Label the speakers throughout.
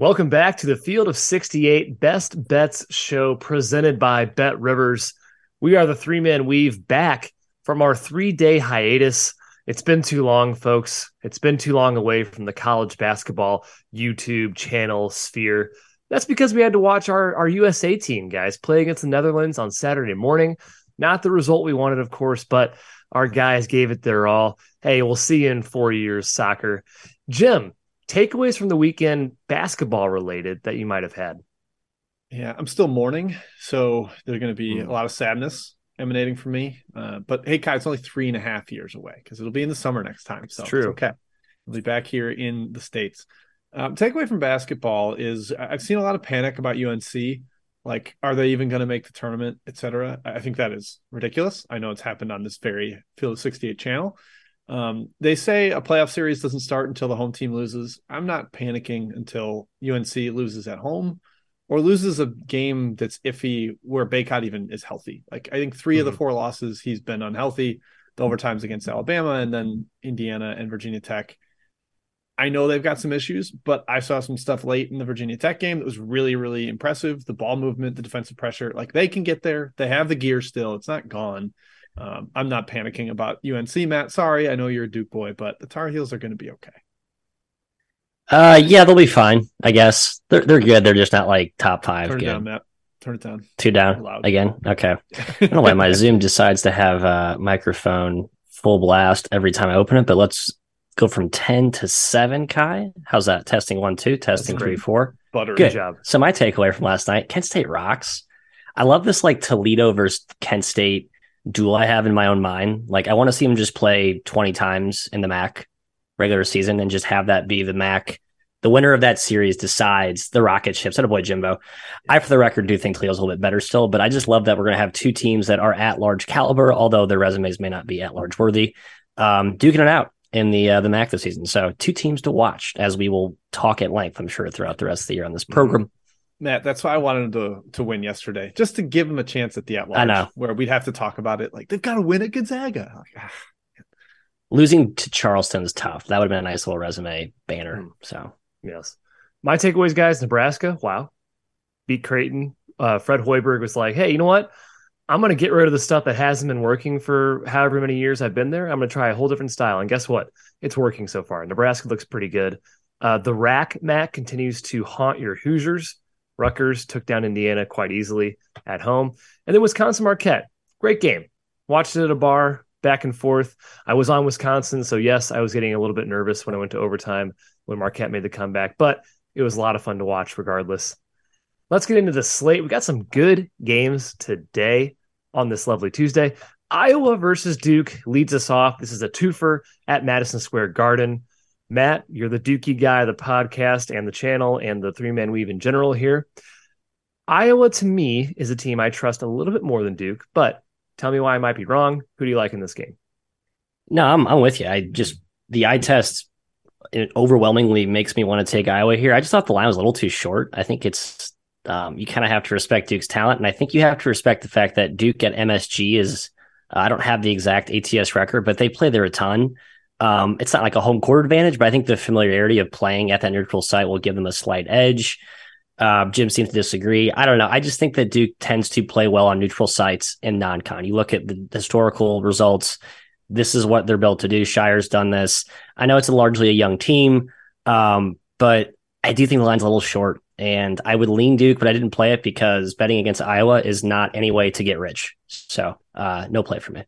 Speaker 1: Welcome back to the Field of 68 Best Bets show presented by BetRivers. We are the three man weave back from our three day hiatus. It's been too long, folks. It's been too long away from the college basketball YouTube channel sphere. That's because we had to watch our, our USA team, guys, play against the Netherlands on Saturday morning. Not the result we wanted, of course, but our guys gave it their all. Hey, we'll see you in four years, soccer. Jim, takeaways from the weekend basketball related that you might have had?
Speaker 2: Yeah i'm still mourning so there's going to be mm. a lot of sadness emanating from me uh, but hey Ky it's only three and a half years away because it'll be in the summer next time so
Speaker 1: true.
Speaker 2: okay. I'll be back here in the states. Um, takeaway from basketball is i've seen a lot of panic about unc like are they even going to make the tournament etc i think that is ridiculous. I know it's happened on this very field 68 channel um, they say a playoff series doesn't start until the home team loses. I'm not panicking until UNC loses at home or loses a game that's iffy where Bacot even is healthy. Like I think 3 mm-hmm. of the mm-hmm. four losses he's been unhealthy. The overtimes against Alabama and then Indiana and Virginia Tech. I know they've got some issues, but I saw some stuff late in the Virginia Tech game that was really, really impressive. The ball movement, the defensive pressure, like they can get there. They have the gear still. It's not gone. Um, I'm not panicking about UNC, Matt. Sorry, I know you're a Duke boy, but the Tar Heels are going to be okay.
Speaker 3: Uh, yeah, they'll be fine. I guess they're they're good. They're just not like top five.
Speaker 2: Turn
Speaker 3: good.
Speaker 2: it down, Matt. Turn it down.
Speaker 3: Two down Loud. again. Okay. I don't know why my Zoom decides to have a microphone full blast every time I open it, but let's go from ten to seven. Ky, how's that? Testing one, two. Testing three, four.
Speaker 2: Butter.
Speaker 3: Good
Speaker 2: job.
Speaker 3: So my takeaway from last night: Kent State rocks. I love this like Toledo versus Kent State duel I have in my own mind. Like I want to see him just play 20 times in the MAC regular season and just have that be the MAC. The winner of that series decides the rocket ships. At a boy, Jimbo. I, for the record, do think Toledo's a little bit better still, but I just love that we're going to have two teams that are at large caliber, although their resumes may not be at large worthy, um, duking it out in the uh, the MAC this season. So two teams to watch as we will talk at length, I'm sure, throughout the rest of the year on this program. Mm-hmm.
Speaker 2: Matt, that's why I wanted to to win yesterday, just to give him a chance at the at large.
Speaker 3: I know
Speaker 2: where we'd have to talk about it. Like they've got to win at Gonzaga. Like, ah.
Speaker 3: Losing to Charleston is tough. That would have been a nice little resume banner. Mm. So
Speaker 1: yes, my takeaways, guys. Nebraska, wow, beat Creighton. Uh, Fred Hoiberg was like, "Hey, you know what? I'm going to get rid of the stuff that hasn't been working for however many years I've been there. I'm going to try a whole different style. And guess what? It's working so far. Nebraska looks pretty good. Uh, the rack, Mac continues to haunt your Hoosiers. Rutgers took down Indiana quite easily at home. And then Wisconsin Marquette. Great game. Watched it at a bar, back and forth. I was on Wisconsin. So, yes, I was getting a little bit nervous when I went to overtime when Marquette made the comeback, but it was a lot of fun to watch regardless. Let's get into the slate. We got some good games today on this lovely Tuesday. Iowa versus Duke leads us off. This is a twofer at Madison Square Garden. Matt, you're the Dookie guy, the podcast and the channel and the three man weave in general here. Iowa to me is a team I trust a little bit more than Duke, but tell me why I might be wrong. Who do you like in this game?
Speaker 3: No, I'm I'm with you. I just the eye test it overwhelmingly makes me want to take Iowa here. I just thought the line was a little too short. I think it's um, you kind of have to respect Duke's talent, and I think you have to respect the fact that Duke at MSG is. Uh, I don't have the exact ATS record, but they play there a ton. Um, it's not like a home court advantage, but I think the familiarity of playing at that neutral site will give them a slight edge. Uh, Jim seems to disagree. I don't know. I just think that Duke tends to play well on neutral sites and non-con. You look at the historical results. This is what they're built to do. Scheyer's done this. I know it's a largely a young team, um, but I do think the line's a little short. And I would lean Duke, but I didn't play it because betting against Iowa is not any way to get rich. So uh, no play for me.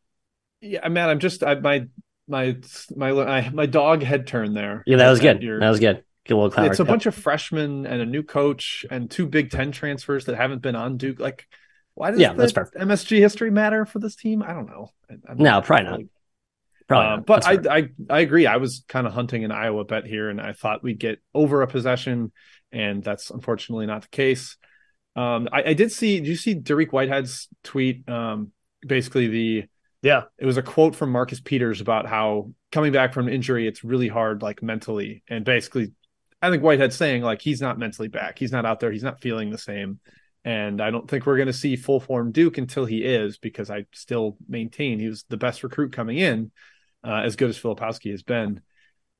Speaker 2: Yeah, man, I'm just I, my my my my dog head turn there.
Speaker 3: Yeah, that was good. Your, that was good. Good little
Speaker 2: It's a bunch of freshmen and a new coach and two Big Ten transfers that haven't been on Duke. Like, why does yeah, that's perfect. MSG history matter for this team? I don't know.
Speaker 3: I'm no, probably not.
Speaker 2: Probably uh. But I, I I agree. I was kind of hunting an Iowa bet here, and I thought we'd get over a possession, and that's unfortunately not the case. Um, I, I did see. Did you see Dariq Whitehead's tweet? Um, basically the
Speaker 1: yeah.
Speaker 2: It was a quote from Marcus Peters about how coming back from injury, it's really hard, like mentally. And basically, I think Whitehead's saying, like, he's not mentally back. He's not out there. He's not feeling the same. And I don't think we're going to see full form Duke until he is, because I still maintain he was the best recruit coming in, uh, as good as Filipowski has been.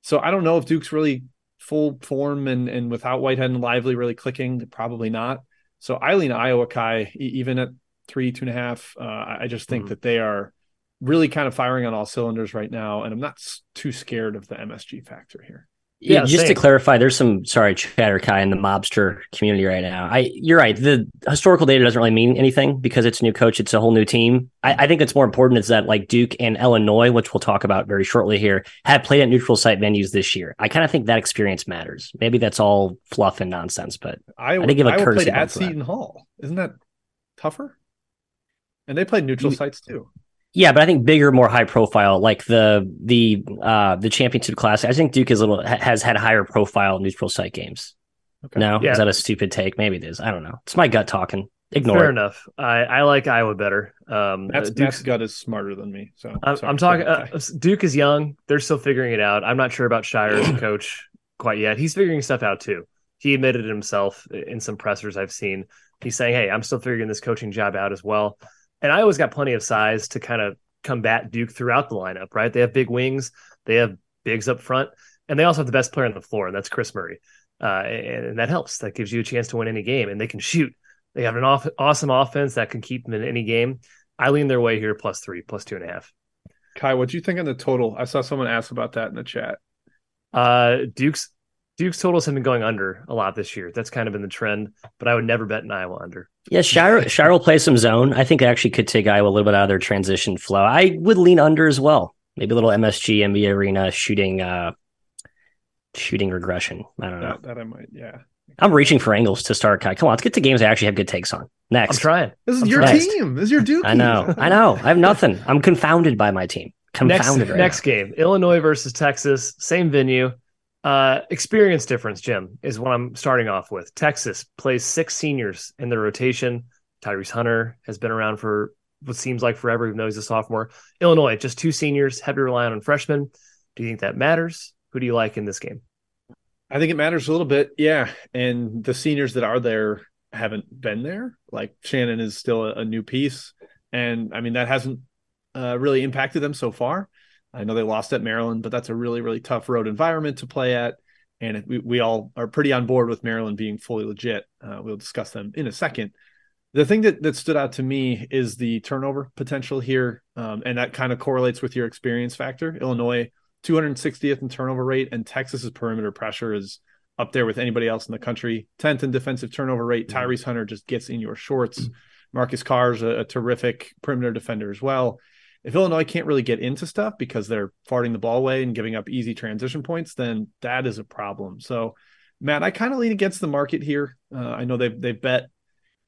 Speaker 2: So I don't know if Duke's really full form and and without Whitehead and Lively really clicking, probably not. So I lean Iowa Ky even at three, two and a half. Uh, I just think mm-hmm. that they are really kind of firing on all cylinders right now, and I'm not too scared of the MSG factor here.
Speaker 3: Yeah, yeah just same. to clarify, there's some sorry chatter Ky in the mobster community right now. I you're right. The historical data doesn't really mean anything because it's a new coach, it's a whole new team. I, I think it's more important is that like Duke and Illinois, which we'll talk about very shortly here, have played at neutral site venues this year. I kind of think that experience matters. Maybe that's all fluff and nonsense, but I, I think give a Iowa
Speaker 2: played at Seton. Hall. Isn't that tougher? And they played neutral you, sites too.
Speaker 3: Yeah, but I think bigger, more high profile, like the the uh the championship class. I think Duke is a little has had higher profile neutral site games. Okay. No, yeah. is that a stupid take? Maybe it is. I don't know. It's my gut talking. Ignore
Speaker 1: Fair
Speaker 3: it.
Speaker 1: enough. I, I like Iowa better. Um,
Speaker 2: Matt's, Duke's Matt's gut is smarter than me. So
Speaker 1: I'm, I'm talking. Uh, Duke is young. They're still figuring it out. I'm not sure about Scheyer as a coach quite yet. He's figuring stuff out too. He admitted it himself in some pressers I've seen. He's saying, "Hey, I'm still figuring this coaching job out as well." And Iowa's got plenty of size to kind of combat Duke throughout the lineup, right? They have big wings, they have bigs up front, and they also have the best player on the floor, and that's Kris Murray. Uh, and, and, that helps. That gives you a chance to win any game, and they can shoot. They have an off- awesome offense that can keep them in any game. I lean their way here plus three, plus two and a half.
Speaker 2: Ky, what do you think on the total? I saw someone ask about that in the chat.
Speaker 1: Uh, Duke's Duke's totals have been going under a lot this year. That's kind of been the trend, but I would never bet an Iowa under.
Speaker 3: Yeah, Scheyer, Scheyer will play some zone. I think it actually could take Iowa a little bit out of their transition flow. I would lean under as well. Maybe a little MSG, NBA Arena shooting, uh, shooting regression. I don't know.
Speaker 2: That, that I might, yeah.
Speaker 3: I'm reaching for angles to start. Ky, come on, let's get to games I actually have good takes on. Next,
Speaker 1: I'm trying.
Speaker 2: This is
Speaker 1: I'm
Speaker 2: your trying. team. This is your Duke.
Speaker 3: I know. I know. I have nothing. I'm confounded by my team. Confounded.
Speaker 1: Next, right next game, Illinois versus Texas, same venue. Uh, experience difference, Jim, is what I'm starting off with. Texas plays six seniors in the rotation. Tyrese Hunter has been around for what seems like forever, even though he's a sophomore. Illinois, just two seniors, heavy reliant on freshmen. Do you think that matters? Who do you like in this game?
Speaker 2: I think it matters a little bit, yeah. And the seniors that are there haven't been there. Like Shannon is still a, a new piece, and I mean that hasn't uh, really impacted them so far. I know they lost at Maryland, but that's a really, really tough road environment to play at. And we, we all are pretty on board with Maryland being fully legit. Uh, we'll discuss them in a second. The thing that, that stood out to me is the turnover potential here. Um, and that kind of correlates with your experience factor. Illinois, 260th in turnover rate, and Texas's perimeter pressure is up there with anybody else in the country. 10th in defensive turnover rate. Mm-hmm. Tyrese Hunter just gets in your shorts. Marcus Carr's a, a terrific perimeter defender as well if Illinois can't really get into stuff because they're farting the ball away and giving up easy transition points, then that is a problem. So, Matt, I kind of lean against the market here. Uh, I know they've they've bet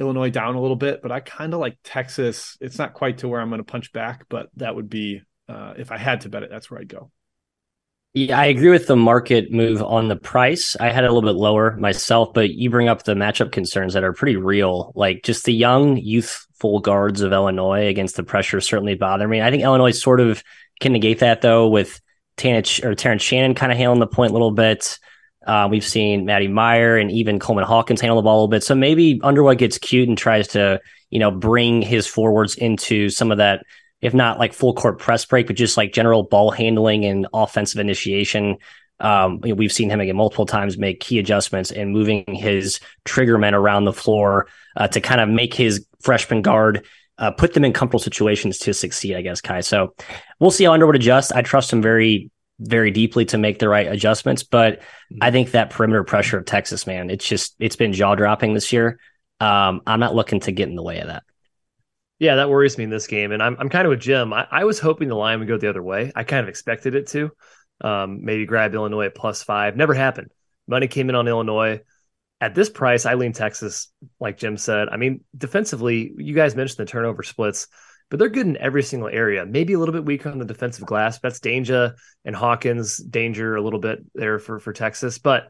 Speaker 2: Illinois down a little bit, but I kind of like Texas. It's not quite to where I'm going to punch back, but that would be uh, if I had to bet it, that's where I'd go.
Speaker 3: Yeah, I agree with the market move on the price. I had a little bit lower myself, but you bring up the matchup concerns that are pretty real. Like just the young, youthful guards of Illinois against the pressure certainly bother me. I think Illinois sort of can negate that though with Tanich or Terrence Shannon kind of handling the point a little bit. Uh, we've seen Maddie Mayer and even Coleman Hawkins handle the ball a little bit. So maybe Underwood gets cute and tries to, you know, bring his forwards into some of that if not like full court press break, but just like general ball handling and offensive initiation. Um, we've seen him again multiple times make key adjustments and moving his trigger men around the floor uh, to kind of make his freshman guard uh, put them in comfortable situations to succeed, I guess, Ky. So we'll see how Underwood adjusts. I trust him very, very deeply to make the right adjustments. But I think that perimeter pressure of Texas, man, it's just, it's been jaw dropping this year. Um, I'm not looking to get in the way of that.
Speaker 1: Yeah, that worries me in this game. And I'm, I'm kind of with Jim. I, I was hoping the line would go the other way. I kind of expected it to. Um, maybe grab Illinois at plus five. Never happened. Money came in on Illinois. At this price, I lean Texas, like Jim said. I mean, defensively, you guys mentioned the turnover splits, but they're good in every single area. Maybe a little bit weaker on the defensive glass. That's Dainja and Hawkins. Dainja a little bit there for, for Texas. But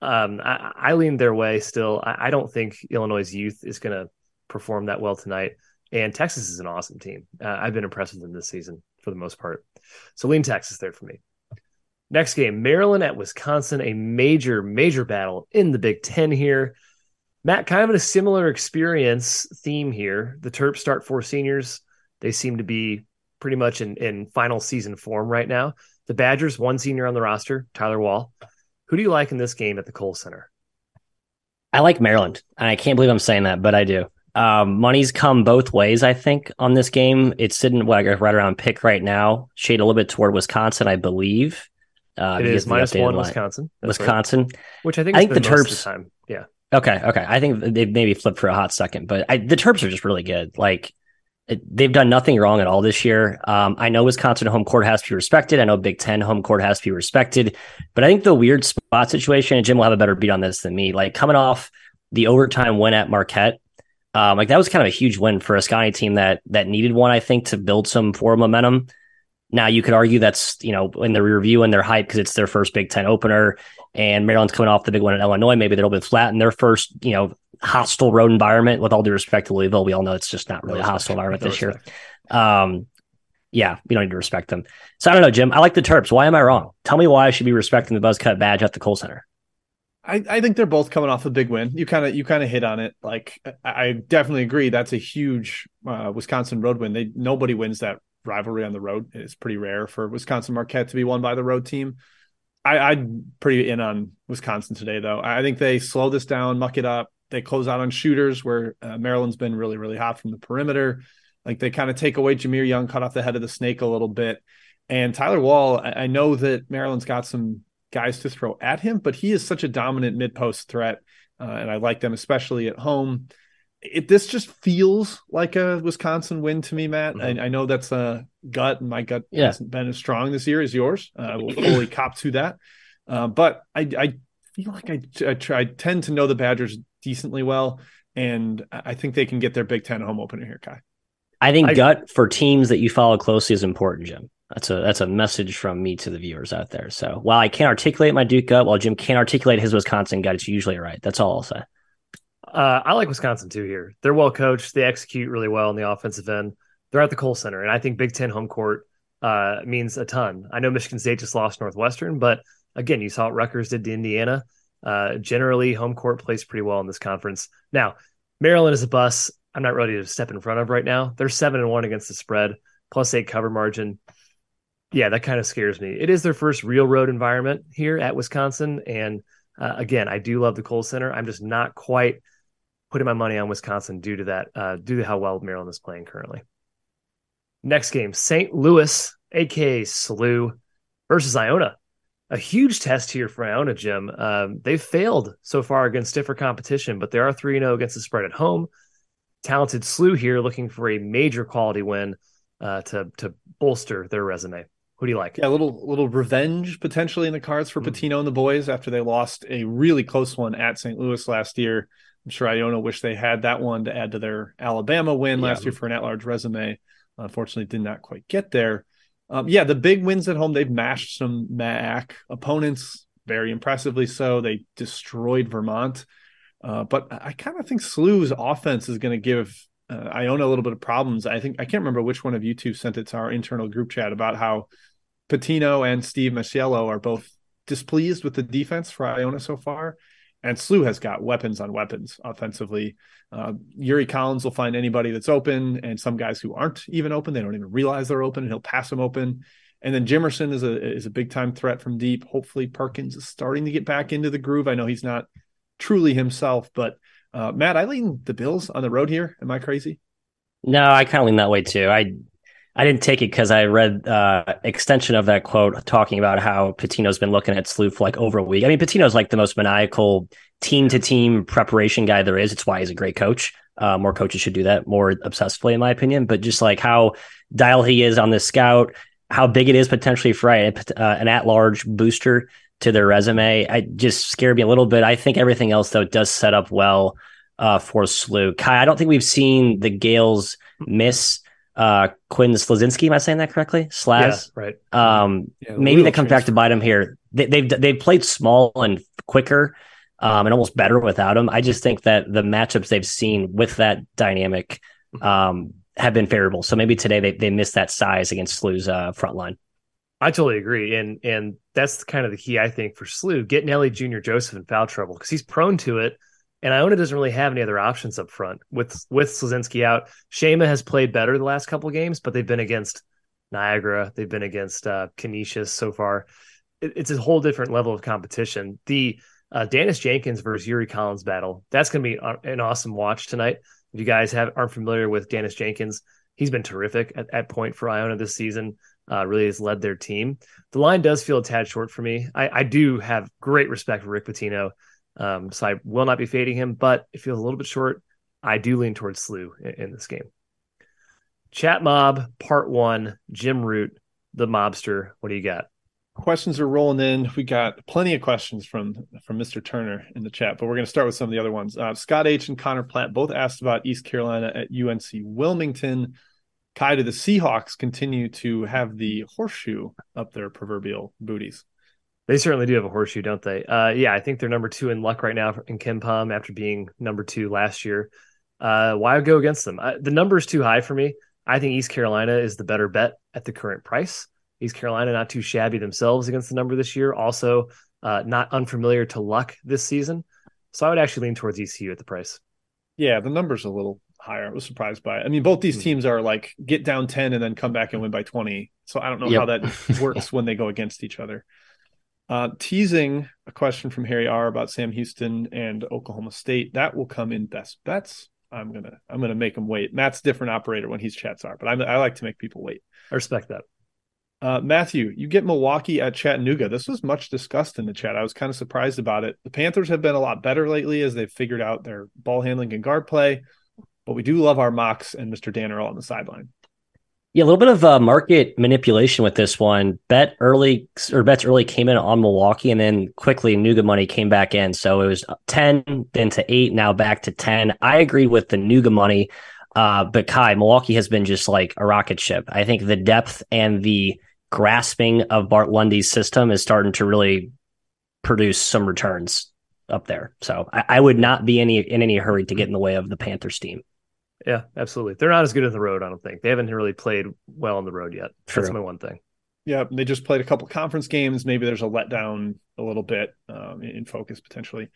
Speaker 1: um, I, I, lean their way still. I, I don't think Illinois' youth is going to perform that well tonight. And Texas is an awesome team. Uh, I've been impressed with them this season for the most part. So lean Texas there for me. Next game, Maryland at Wisconsin, a major, major battle in the Big Ten here. Matt, kind of a similar experience theme here. The Terps start four seniors. They seem to be pretty much in, in final season form right now. The Badgers, one senior on the roster, Tyler Wahl. Who do you like in this game at the Kohl Center?
Speaker 3: I like Maryland. And I can't believe I'm saying that, but I do. Um, money's come both ways, I think, on this game. It's sitting right around pick right now, shade a little bit toward Wisconsin, I believe.
Speaker 1: Uh, it is minus one line. Wisconsin.
Speaker 3: That's Wisconsin.
Speaker 1: Right. Which I think I think the Terps the time. Yeah.
Speaker 3: Okay. Okay. I think they maybe flipped for a hot second, but I, the Terps are just really good. Like it, they've done nothing wrong at all this year. Um, I know Wisconsin home court has to be respected. I know Big Ten home court has to be respected, but I think the weird spot situation, and Jim will have a better beat on this than me, like coming off the overtime win at Marquette, um, like that was kind of a huge win for a Scotty team that that needed one, I think, to build some forward momentum. Now you could argue that's you know in the review and their hype because it's their first Big Ten opener, and Maryland's coming off the big one in Illinois. Maybe they're a little bit flat in their first you know hostile road environment. With all due respect to Louisville, we all know it's just not really no a hostile environment no this year. Um, yeah, we don't need to respect them. So I don't know, Jim. I like the Terps. Why am I wrong? Tell me why I should be respecting the Buzz Cut badge at the Kohl Center.
Speaker 2: I, I think they're both coming off a big win. You kind of you kind of hit on it. Like I definitely agree. That's a huge uh, Wisconsin road win. They nobody wins that rivalry on the road. It's pretty rare for Wisconsin Marquette to be won by the road team. I, I'm pretty in on Wisconsin today, though. I think they slow this down, muck it up. They close out on shooters where uh, Maryland's been really really hot from the perimeter. Like they kind of take away Jahmir Young, cut off the head of the snake a little bit. And Tyler Wahl, I, I know that Maryland's got some guys to throw at him, but he is such a dominant mid post threat. Uh, and I like them, especially at home. It, this just feels like a Wisconsin win to me, Matt. Mm-hmm. I, I, know that's a gut, and my gut yeah. hasn't been as strong this year as yours. Uh, we'll fully cop to that. Uh, but I, I, feel like I, I, try, I tend to know the Badgers decently well, and I think they can get their Big Ten home opener here, Ky.
Speaker 3: I think I, gut for teams that you follow closely is important, Jim. That's a that's a message from me to the viewers out there. So while I can't articulate my Duke gut, while Jim can't articulate his Wisconsin gut, it's usually right. That's all I'll say.
Speaker 1: Uh, I like Wisconsin too here. They're well coached. They execute really well on the offensive end. They're at the Kohl Center, and I think Big Ten home court uh, means a ton. I know Michigan State just lost Northwestern, but again, you saw what Rutgers did to Indiana. Uh, generally, home court plays pretty well in this conference. Now, Maryland is a bus. I'm not ready to step in front of right now. They're seven and one against the spread, plus eight cover margin yeah, that kind of scares me. It is their first real road environment here at Wisconsin, and uh, again, I do love the Kohl Center. I'm just not quite putting my money on Wisconsin due to that, uh, due to how well Maryland is playing currently. Next game, St. Louis, aka SLU, versus Iona. A huge test here for Iona, Jim. Um, they've failed so far against stiffer competition, but they are 3 0 against the spread at home. Talented SLU here looking for a major quality win uh, to, to bolster their resume. Who do you like?
Speaker 2: Yeah, a little little revenge potentially in the cards for mm. Pitino and the boys after they lost a really close one at St. Louis last year. I'm sure Iona wish they had that one to add to their Alabama win yeah. last year for an at-large resume. Unfortunately, did not quite get there. Um, yeah, the big wins at home. They've mashed some MAC opponents very impressively. So they destroyed Vermont. Uh, but I kind of think SLU's offense is going to give uh, Iona a little bit of problems. I think I can't remember which one of you two sent it to our internal group chat about how Pitino and Steve Masiello are both displeased with the defense for Iona so far. And SLU has got weapons on weapons offensively. Uh, Yuri Collins will find anybody that's open, and some guys who aren't even open, they don't even realize they're open, and he'll pass them open. And then Jimerson is a is a big time threat from deep. Hopefully, Perkins is starting to get back into the groove. I know he's not truly himself, but uh, Matt, I lean the Bills on the road here. Am I crazy?
Speaker 3: No, I kind of lean that way too. I I didn't take it because I read uh, extension of that quote talking about how Pitino's been looking at SLU for like over a week. I mean, Pitino's like the most maniacal team to team preparation guy there is. It's why he's a great coach. Uh, more coaches should do that more obsessively, in my opinion. But just like how dial he is on the scout, how big it is potentially for uh, an at large booster to their resume, I just scared me a little bit. I think everything else though does set up well uh, for SLU. Ky, I don't think we've seen the Gaels miss uh Quinn Slazinski. Am I saying that correctly? Slaz,
Speaker 1: yeah, right?
Speaker 3: Um, yeah, maybe that comes back to bite him here. They, they've they've played small and quicker, um, and almost better without him. I just think that the matchups they've seen with that dynamic, um, have been favorable. So maybe today they they missed that size against SLU's uh, front line.
Speaker 1: I totally agree, and and that's kind of the key I think for SLU. getting Nelly Junior Joseph in foul trouble because he's prone to it and Iona doesn't really have any other options up front with with Slazinski out. Shema has played better the last couple games, but they've been against Niagara. They've been against uh, Canisius so far. it, it's a whole different level of competition. The uh, Daniss Jenkins versus Yuri Collins battle that's going to be an awesome watch tonight. If you guys have aren't familiar with Daniss Jenkins, he's been terrific at, at point for Iona this season. Uh, really has led their team. The line does feel a tad short for me. I, I do have great respect for Rick Pitino, um, so I will not be fading him, but it feels a little bit short. I do lean towards SLU in, in this game. Chat Mob Part One, Jim Root, the mobster. What do you got?
Speaker 2: Questions are rolling in. We got plenty of questions from from Mr. Turner in the chat, but we're going to start with some of the other ones. Uh, Scott H and Connor Platt both asked about East Carolina at UNC Wilmington. Ky, do the Seahawks continue to have the horseshoe up their proverbial booties?
Speaker 1: They certainly do have a horseshoe, don't they? Uh, yeah, I think they're number two in luck right now in KenPom after being number two last year. Uh, why go against them? Uh, the number is too high for me. I think East Carolina is the better bet at the current price. East Carolina not too shabby themselves against the number this year. Also, uh, not unfamiliar to luck this season. So I would actually lean towards ECU at the price.
Speaker 2: Yeah, the number's a little higher. I was surprised by it. I mean, both these hmm. teams are like get down 10 and then come back and win by 20. So I don't know yep. how that works when they go against each other. Uh, teasing a question from Harry R about Sam Houston and Oklahoma State. That will come in best bets. I'm gonna I'm gonna make them wait. Matt's different operator when he's chats are, but I'm, I like to make people wait.
Speaker 1: I respect that.
Speaker 2: Uh, Matthew, you get Milwaukee at Chattanooga. This was much discussed in the chat. I was kind of surprised about it. The Panthers have been a lot better lately as they've figured out their ball handling and guard play, but we do love our Mocs and Mr. Dan Earl on the sideline.
Speaker 3: Yeah, a little bit of uh, market manipulation with this one. Bet early or bets early came in on Milwaukee, and then quickly Nuga money came back in. So it was ten, then to eight, now back to ten. I agree with the Nuga money, uh, but Ky Milwaukee has been just like a rocket ship. I think the depth and the grasping of Bart Lundy's system is starting to really produce some returns up there. So I, I would not be any in any hurry to get in the way of the Panthers team.
Speaker 1: Yeah, absolutely. They're not as good as the road, I don't think. They haven't really played well on the road yet. True. That's my one thing.
Speaker 2: Yeah, they just played a couple conference games. Maybe there's a letdown a little bit um, in focus potentially.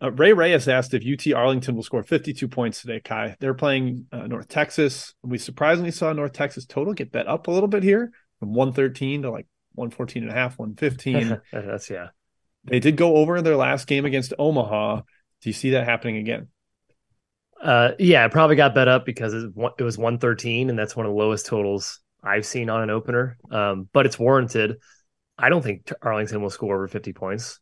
Speaker 2: Uh, Ray has asked if UT Arlington will score 52 points today, Ky. They're playing uh, North Texas. We surprisingly saw North Texas total get bet up a little bit here from 113 to like 114 and a half, 115.
Speaker 1: That's yeah.
Speaker 2: They did go over in their last game against Omaha. Do you see that happening again?
Speaker 1: Uh, yeah, it probably got bet up because it, it was 113, and that's one of the lowest totals I've seen on an opener. Um, but it's warranted. I don't think Arlington will score over 50 points.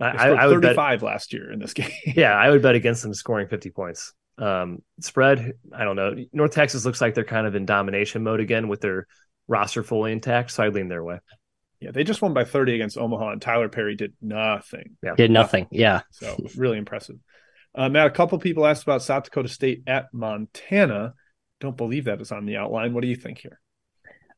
Speaker 2: I, I, would 35 bet, last year in this game.
Speaker 1: yeah, I would bet against them scoring 50 points. Um, spread, I don't know. North Texas looks like they're kind of in domination mode again with their roster fully intact, so I lean their way.
Speaker 2: Yeah, they just won by 30 against Omaha, and Tylor Perry did nothing.
Speaker 3: Yeah. Did nothing. Yeah.
Speaker 2: So really impressive. Uh, Matt, a couple people asked about South Dakota State at Montana. Don't believe that is on the outline. What do you think here?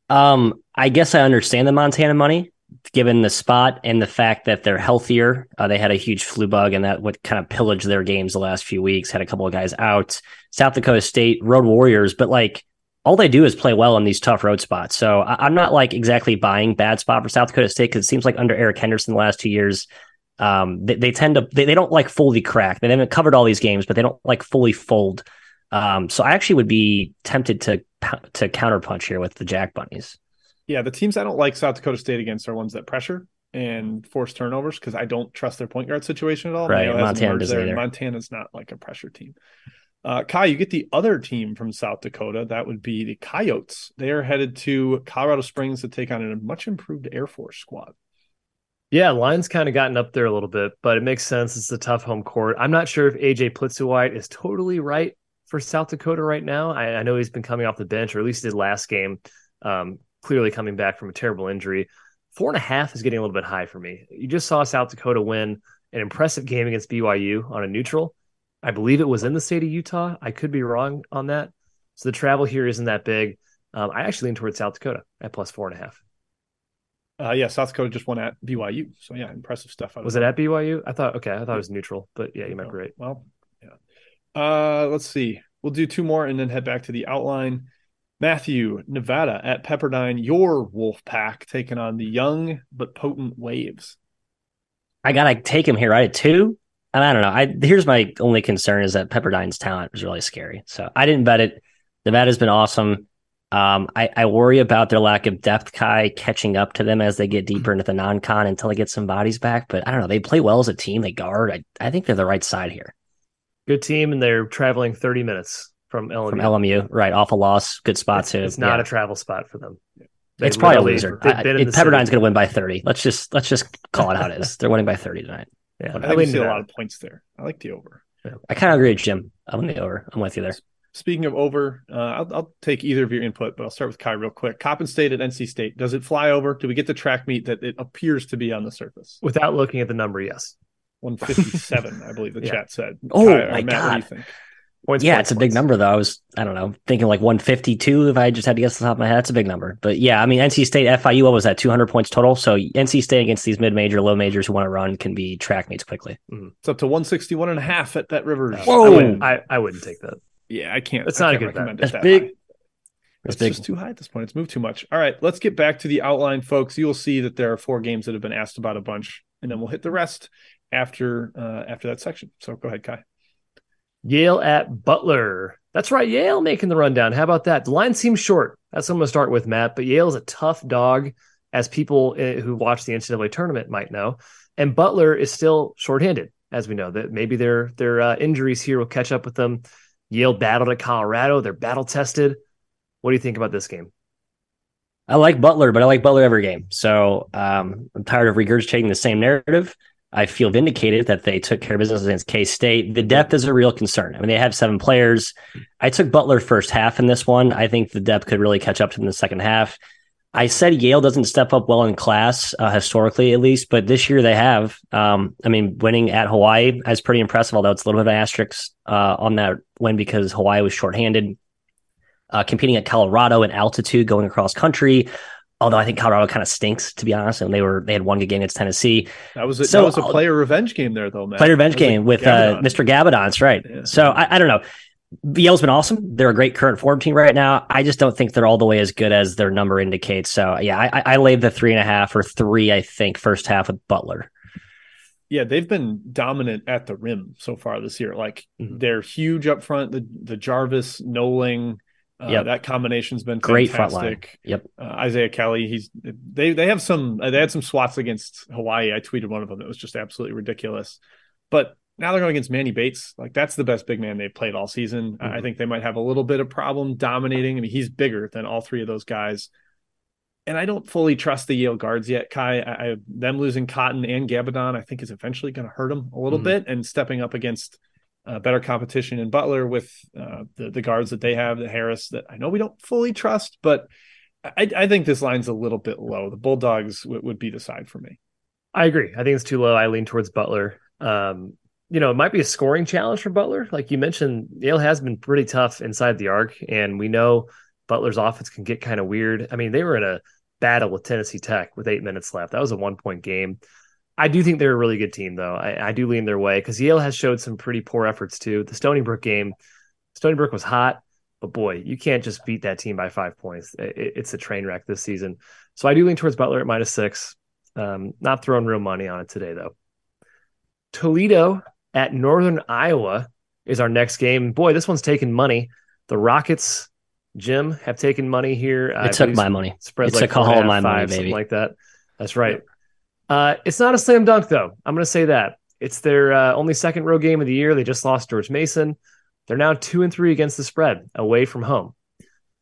Speaker 3: Um, I guess I understand the Montana money, given the spot and the fact that they're healthier. Uh, they had a huge flu bug, and that would kind of pillage their games the last few weeks. Had a couple of guys out. South Dakota State Road Warriors, but like all they do is play well in these tough road spots. So I, am not like exactly buying bad spot for South Dakota State because it seems like under Eric Henderson the last two years, um, they, they tend to they, they don't like fully crack. They haven't covered all these games, but they don't like fully fold. Um, so I actually would be tempted to to counterpunch here with the Jack Bunnies.
Speaker 2: Yeah, the teams I don't like South Dakota State against are ones that pressure and force turnovers because I don't trust their point guard situation at all.
Speaker 3: Right, Montana does
Speaker 2: Montana's not like a pressure team. Uh, Ky, you get the other team from South Dakota. That would be the Coyotes. They are headed to Colorado Springs to take on a much improved Air Force squad.
Speaker 1: Yeah, line's kind of gotten up there a little bit, but it makes sense. It's a tough home court. I'm not sure if AJ Plitzuweit is totally right for South Dakota right now. I, I, know he's been coming off the bench, or at least did last game. Um, clearly coming back from a terrible injury. Four and a half is getting a little bit high for me. You just saw South Dakota win an impressive game against BYU on a neutral. I believe it was in the state of Utah. I could be wrong on that. So the travel here isn't that big. Um, I actually lean towards South Dakota at plus four and a half.
Speaker 2: Uh, yeah, South Dakota just won at BYU. So yeah, impressive stuff.
Speaker 1: Was it at BYU? I thought okay, I thought it was neutral, but yeah, you might be right.
Speaker 2: Well, yeah. Uh, let's see. We'll do two more and then head back to the outline. Matthew, Nevada at Pepperdine, your Wolf Pack taking on the young but potent Waves.
Speaker 3: I gotta take him here. I had two. And I don't know. I here's my only concern is that Pepperdine's talent was really scary. So I didn't bet it. Nevada's been awesome. Um, I, I worry about their lack of depth, Ky, catching up to them as they get deeper into the non-con until they get some bodies back. But I don't know. They play well as a team. They guard. I, I think they're the right side here.
Speaker 1: Good team, and they're traveling 30 minutes from LMU.
Speaker 3: From LMU, right? Off a loss, good spot
Speaker 1: it's,
Speaker 3: too.
Speaker 1: It's not yeah. a travel spot for them.
Speaker 3: They it's probably a loser. I, Pepperdine's going to win by 30. Let's just let's just call it how it is. They're winning by 30 tonight.
Speaker 2: Yeah, I, I see a lot of points there. I like the over.
Speaker 3: Yeah. I kind of agree with Jim. I'm on the over. I'm with you there.
Speaker 2: Speaking of over, uh, I'll, I'll, take either of your input, but I'll start with Ky real quick. Coppin State at NC State. Does it fly over? Do we get the track meet that it appears to be on the surface?
Speaker 1: Without looking at the number, yes.
Speaker 2: 157, I believe the yeah. chat said.
Speaker 3: Oh, Ky, my Matt, God. What do you think? Points, yeah, points, it's a big number though. I was, I don't know, thinking like 152 if I just had to guess the top of my head. It's a big number. But yeah, I mean, NC State, FIU, what was that? 200 points total. So NC State against these mid major, low majors who want to run can be track meets quickly.
Speaker 2: Mm-hmm. It's up to 161 and a half at BetRivers.
Speaker 1: Whoa. I wouldn't, I, I wouldn't take that.
Speaker 2: Yeah, I can't.
Speaker 1: It's not
Speaker 2: a
Speaker 1: good bet.
Speaker 3: That's that big. High.
Speaker 2: That's it's big. just too high at this point. It's moved too much. All right, let's get back to the outline, folks. You will see that there are four games that have been asked about a bunch, and then we'll hit the rest after uh, after that section. So go ahead, Ky.
Speaker 1: Yale at Butler. That's right, Yale making the rundown. How about that? The line seems short. That's what I'm going to start with, Matt. But Yale is a tough dog, as people eh, who watch the NCAA tournament might know. And Butler is still shorthanded, as we know. That maybe their their uh, injuries here will catch up with them. Yale battled at Colorado. They're battle tested. What do you think about this game?
Speaker 3: I like Butler, but I like Butler every game. So um, I'm tired of regurgitating the same narrative. I feel vindicated that they took care of business against K State. The depth is a real concern. I mean, they have seven players. I took Butler first half in this one. I think the depth could really catch up to them in the second half. I said Yale doesn't step up well in class, uh, historically at least, but this year they have. Um, I mean, winning at Hawaii is pretty impressive, although it's a little bit of an asterisk uh, on that win because Hawaii was shorthanded. Uh, competing at Colorado in altitude, going across country. Although I think Colorado kind of stinks, to be honest, and they were they had one good game against Tennessee.
Speaker 2: That was a, so, that was a player revenge game there, though. Man.
Speaker 3: Player revenge game with uh, Mr. Gabbidon's right. Yeah. So I, I don't know. Yale's been awesome. They're a great current form team right now. I just don't think they're all the way as good as their number indicates. So yeah, I, I laid the three and a half or three, I think, first half with Butler.
Speaker 2: Yeah, they've been dominant at the rim so far this year. Like mm-hmm. they're huge up front. The the Jarvis, Knowling, uh, yep. that combination's been
Speaker 3: great front line.
Speaker 2: Yep. Uh, Isaiah Kelly, he's they they have some they had some swats against Hawaii. I tweeted one of them that was just absolutely ridiculous. But now they're going against Manny Bates. Like that's the best big man they've played all season. Mm-hmm. I think they might have a little bit of problem dominating. I mean, he's bigger than all three of those guys. And I don't fully trust the Yale guards yet, Ky. I, I them losing Cotton and Gabbidon, I think is eventually going to hurt them a little mm-hmm. bit. And stepping up against uh, better competition in Butler with uh, the the guards that they have, the Harris that I know we don't fully trust, but I, I think this line's a little bit low. The Bulldogs w- would be the side for me.
Speaker 1: I agree. I think it's too low. I lean towards Butler. Um, you know, it might be a scoring challenge for Butler. Like you mentioned, Yale has been pretty tough inside the arc, and we know Butler's offense can get kind of weird. I mean, they were in a battle with Tennessee Tech with eight minutes left. That was a one point game. I do think they're a really good team, though. I, I do lean their way because Yale has showed some pretty poor efforts too. The Stony Brook game, Stony Brook was hot, but boy, you can't just beat that team by five points. It, it's a train wreck this season. So I do lean towards Butler at minus six. Um, not throwing real money on it today, though. Toledo at Northern Iowa is our next game. Boy, this one's taking money. The Rockets, Jim, have taken money here.
Speaker 3: It took my money. Spreads it like took all my five, money, baby.
Speaker 1: Something like that. That's right. Uh, it's not a slam dunk, though. I'm going to say that. It's their uh, only second row game of the year. They just lost George Mason. They're now two and three against the spread away from home.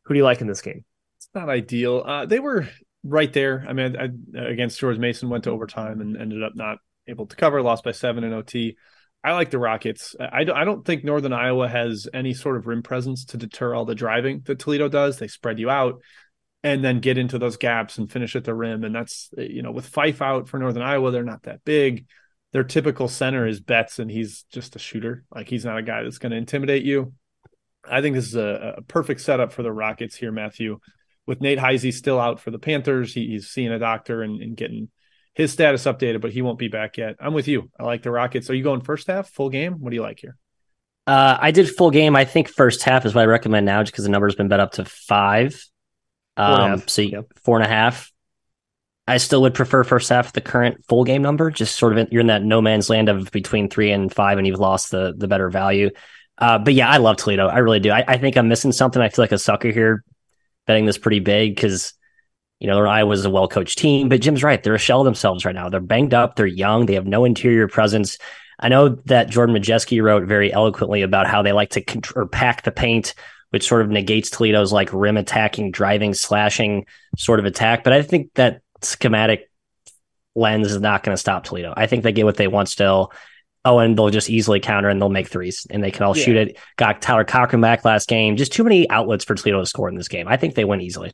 Speaker 1: Who do you like in this game?
Speaker 2: It's not ideal. Uh, they were right there. I mean, I, against George Mason, went to overtime and ended up not able to cover, lost by seven in OT. I like the Rockets. I, I don't think Northern Iowa has any sort of rim presence to deter all the driving that Toledo does. They spread you out and then get into those gaps and finish at the rim. And that's, eh, you know, with Phyfe out for Northern Iowa, they're not that big. Their typical center is Betts, and he's just a shooter. Like he's not a guy that's going to intimidate you. I think this is a, a, perfect setup for the Rockets here, Matthew. With Nate Heise still out for the Panthers, he, he's seeing a doctor and, and getting his status updated, but he won't be back yet. I'm with you. I like the Rockets. Are you going first half, full game? What do you like here?
Speaker 3: Uh, I did full game. I think first half is what I recommend now, just because the number's been bet up to five. Um, so you, yep. four and a half. I still would prefer first half the current full game number. Just sort of in, you're in that no man's land of between three and five, and you've lost the the better value. Uh, but yeah, I love Toledo. I really do. I, I think I'm missing something. I feel like a sucker here. betting this pretty big because you know Iowa's a well coached team. But Jim's right; they're a shell of themselves right now. They're banged up. They're young. They have no interior presence. I know that Jordan Majewski wrote very eloquently about how they like to contr- or pack the paint, which sort of negates Toledo's like rim attacking, driving, slashing sort of attack. But I think that schematic lens is not going to stop Toledo. I think they get what they want still. Oh, and they'll just easily counter and they'll make threes and they can all yeah. shoot it. Got Tyler Cochran back last game. Just too many outlets for Toledo to score in this game. I think they win easily.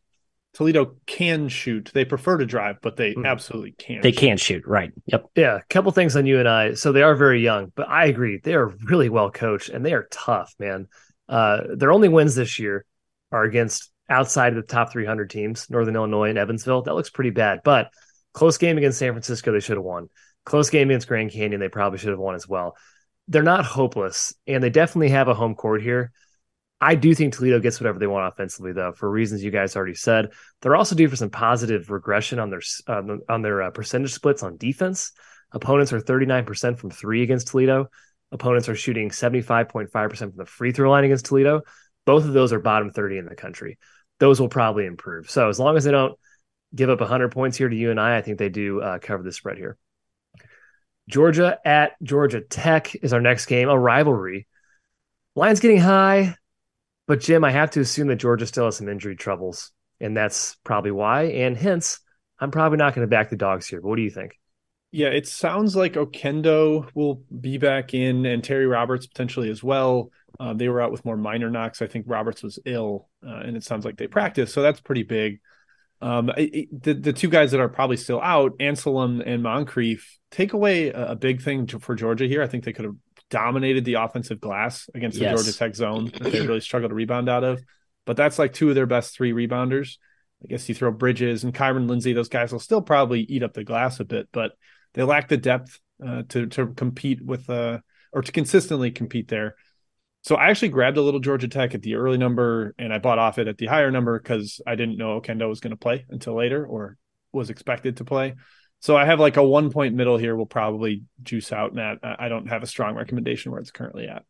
Speaker 2: Toledo can shoot. They prefer to drive, but they mm. absolutely can.
Speaker 3: They shoot. can shoot, right? Yep.
Speaker 1: Yeah. A couple things on UNI. So they are very young, but I agree they are really well coached and they are tough, man. Uh, their only wins this year are against outside of the top 300 teams, Northern Illinois and Evansville. That looks pretty bad, but close game against San Francisco, they should have won. Close game against Grand Canyon, they probably should have won as well. They're not hopeless, and they definitely have a home court here. I do think Toledo gets whatever they want offensively, though, for reasons you guys already said. They're also due for some positive regression on their uh, on their uh, percentage splits on defense. Opponents are 39% from three against Toledo. Opponents are shooting 75.5% from the free throw line against Toledo. Both of those are bottom 30 in the country. Those will probably improve. So as long as they don't give up 100 points here to UNI I think they do uh, cover the spread here. Georgia at Georgia Tech is our next game, a rivalry. Line's getting high. But Jim, I have to assume that Georgia still has some injury troubles, and that's probably why. And hence, I'm probably not going to back the dogs here. But what do you think?
Speaker 2: Yeah, it sounds like Oquendo will be back in, and Terry Roberts potentially as well. Uh, they were out with more minor knocks. I think Roberts was ill, uh, and it sounds like they practiced, so that's pretty big. Um, it, the the two guys that are probably still out, Anselem and Moncrief, take away a, a big thing to, for Georgia here. I think they could have dominated the offensive glass against the yes. Georgia Tech zone that they really struggled to rebound out of. But that's like two of their best three rebounders. I guess you throw Bridges and Kyron Lindsey; those guys will still probably eat up the glass a bit, but they lack the depth uh, to to compete with uh, or to consistently compete there. So I actually grabbed a little Georgia Tech at the early number, and I bought off it at the higher number because I didn't know Oquendo was going to play until later, or was expected to play. So I have like a one point middle here. We'll probably juice out, Matt. I don't have a strong recommendation where it's currently at.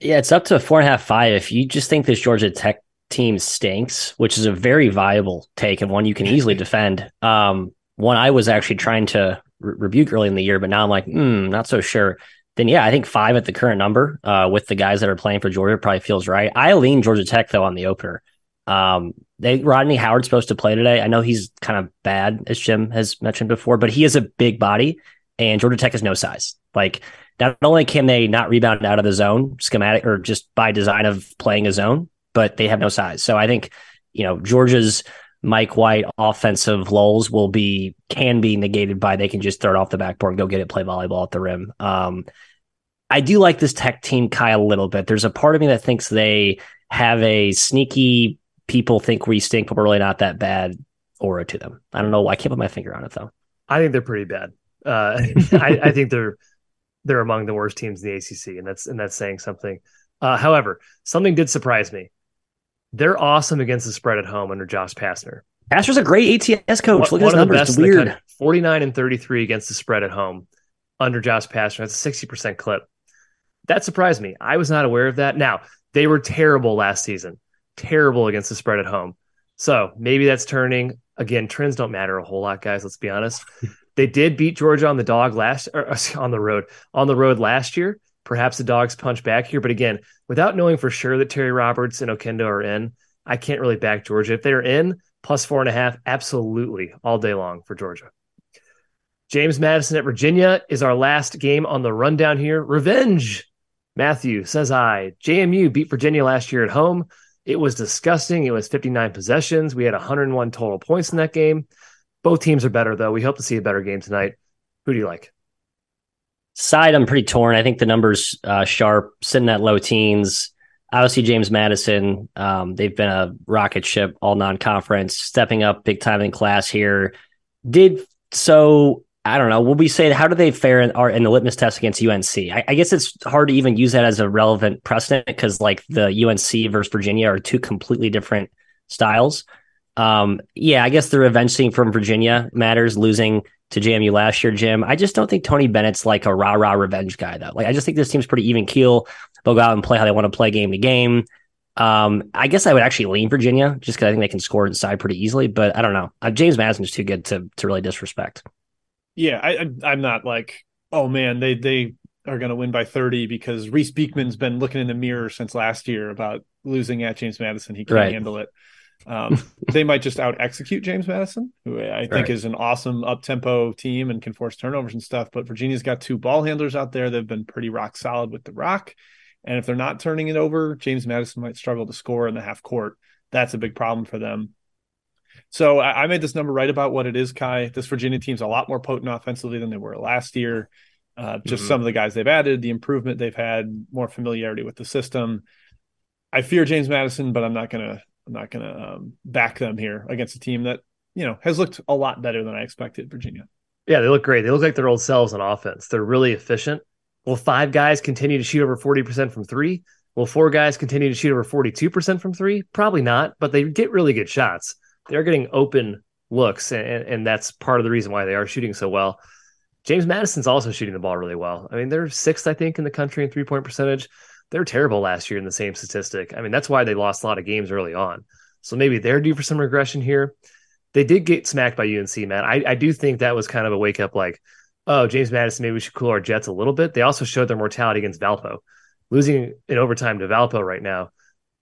Speaker 3: Yeah, it's up to four and a half, five. If you just think this Georgia Tech team stinks, which is a very viable take and one you can easily defend. Um, one I was actually trying to re- rebuke early in the year, but now I'm like, hmm, not so sure. Then yeah, I think five at the current number uh, with the guys that are playing for Georgia probably feels right. I lean Georgia Tech though on the opener. Um, they Rodney Howard's supposed to play today. I know he's kind of bad, as Jim has mentioned before, but he is a big body, and Georgia Tech has no size. Like not only can they not rebound out of the zone schematic or just by design of playing a zone, but they have no size. So I think you know Georgia's Mike White offensive lulls will be can be negated by they can just throw it off the backboard and go get it, play volleyball at the rim. Um, I do like this Tech team, Ky, a little bit. There's a part of me that thinks they have a sneaky people think we stink, but we're really not that bad aura to them. I don't know. I can't put my finger on it though.
Speaker 1: I think they're pretty bad. Uh, I, I, think they're they're among the worst teams in the ACC, and that's and that's saying something. Uh, however, something did surprise me. They're awesome against the spread at home under Josh Pastner.
Speaker 3: Pastner's a great ATS coach. One, Look at his numbers. It's weird.
Speaker 1: Forty nine and thirty three against the spread at home under Josh Pastner. That's a sixty percent clip. That surprised me. I was not aware of that. Now they were terrible last season terrible against the spread at home. So maybe that's turning. Again, trends don't matter a whole lot, guys. Let's be honest. they did beat Georgia on the dog last or uh, on the road on the road last year. Perhaps the dogs punch back here, but again, without knowing for sure that Terry Roberts and Oquendo are in, I can't really back Georgia. If they're in plus four and a half, absolutely all day long for Georgia. James Madison at Virginia is our last game on the rundown here. Revenge. Matthew says I. JMU beat Virginia last year at home. It was disgusting. It was 59 possessions. We had 101 total points in that game. Both teams are better, though. We hope to see a better game tonight. Who do you like?
Speaker 3: Side, I'm pretty torn. I think the numbers uh, sharp, sitting at low teens. Obviously, James Madison, um, they've been a rocket ship all non conference, stepping up big time in class here. Did so I don't know. Will we say how do they fare in, in the litmus test against UNC? I, I, guess it's hard to even use that as a relevant precedent because like the UNC versus Virginia are two completely different styles. Um, yeah, I guess the revenge scene from Virginia matters. Losing to JMU last year, Jim. I just don't think Tony Bennett's like a rah rah revenge guy though. Like I just think this team's pretty even keel. They'll go out and play how they want to play game to game. Um, I guess I would actually lean Virginia just because I think they can score inside pretty easily. But I don't know. Uh, James Madison's too good to to really disrespect.
Speaker 2: Yeah, I, am not like, oh man, they they are going to win by 30 because Reece Beekman's been looking in the mirror since last year about losing at James Madison. He can't right. handle it. Um, they might just out execute James Madison, who I think right. is an awesome up tempo team and can force turnovers and stuff. But Virginia's got two ball handlers out there that have been pretty rock solid with the rock. And if they're not turning it over, James Madison might struggle to score in the half court. That's a big problem for them. So I, I made this number right about what it is, Ky. This Virginia team's a lot more potent offensively than they were last year. Uh, just mm-hmm. some of the guys they've added, the improvement they've had, more familiarity with the system. I fear James Madison, but I'm not gonna I'm not gonna um, back them here against a team that you know has looked a lot better than I expected. Virginia.
Speaker 1: Yeah, they look great. They look like their old selves on offense. They're really efficient. Will five guys continue to shoot over 40% from three? Will four guys continue to shoot over 42% from three? Probably not, but they get really good shots. They're getting open looks, and, and that's part of the reason why they are shooting so well. James Madison's also shooting the ball really well. I mean, they're sixth, I think, in the country in three point percentage. They're terrible last year in the same statistic. I mean, that's why they lost a lot of games early on. So maybe they're due for some regression here. They did get smacked by UNC, man. I, I do think that was kind of a wake up like, oh, James Madison, maybe we should cool our jets a little bit. They also showed their mortality against Valpo. Losing in overtime to Valpo right now,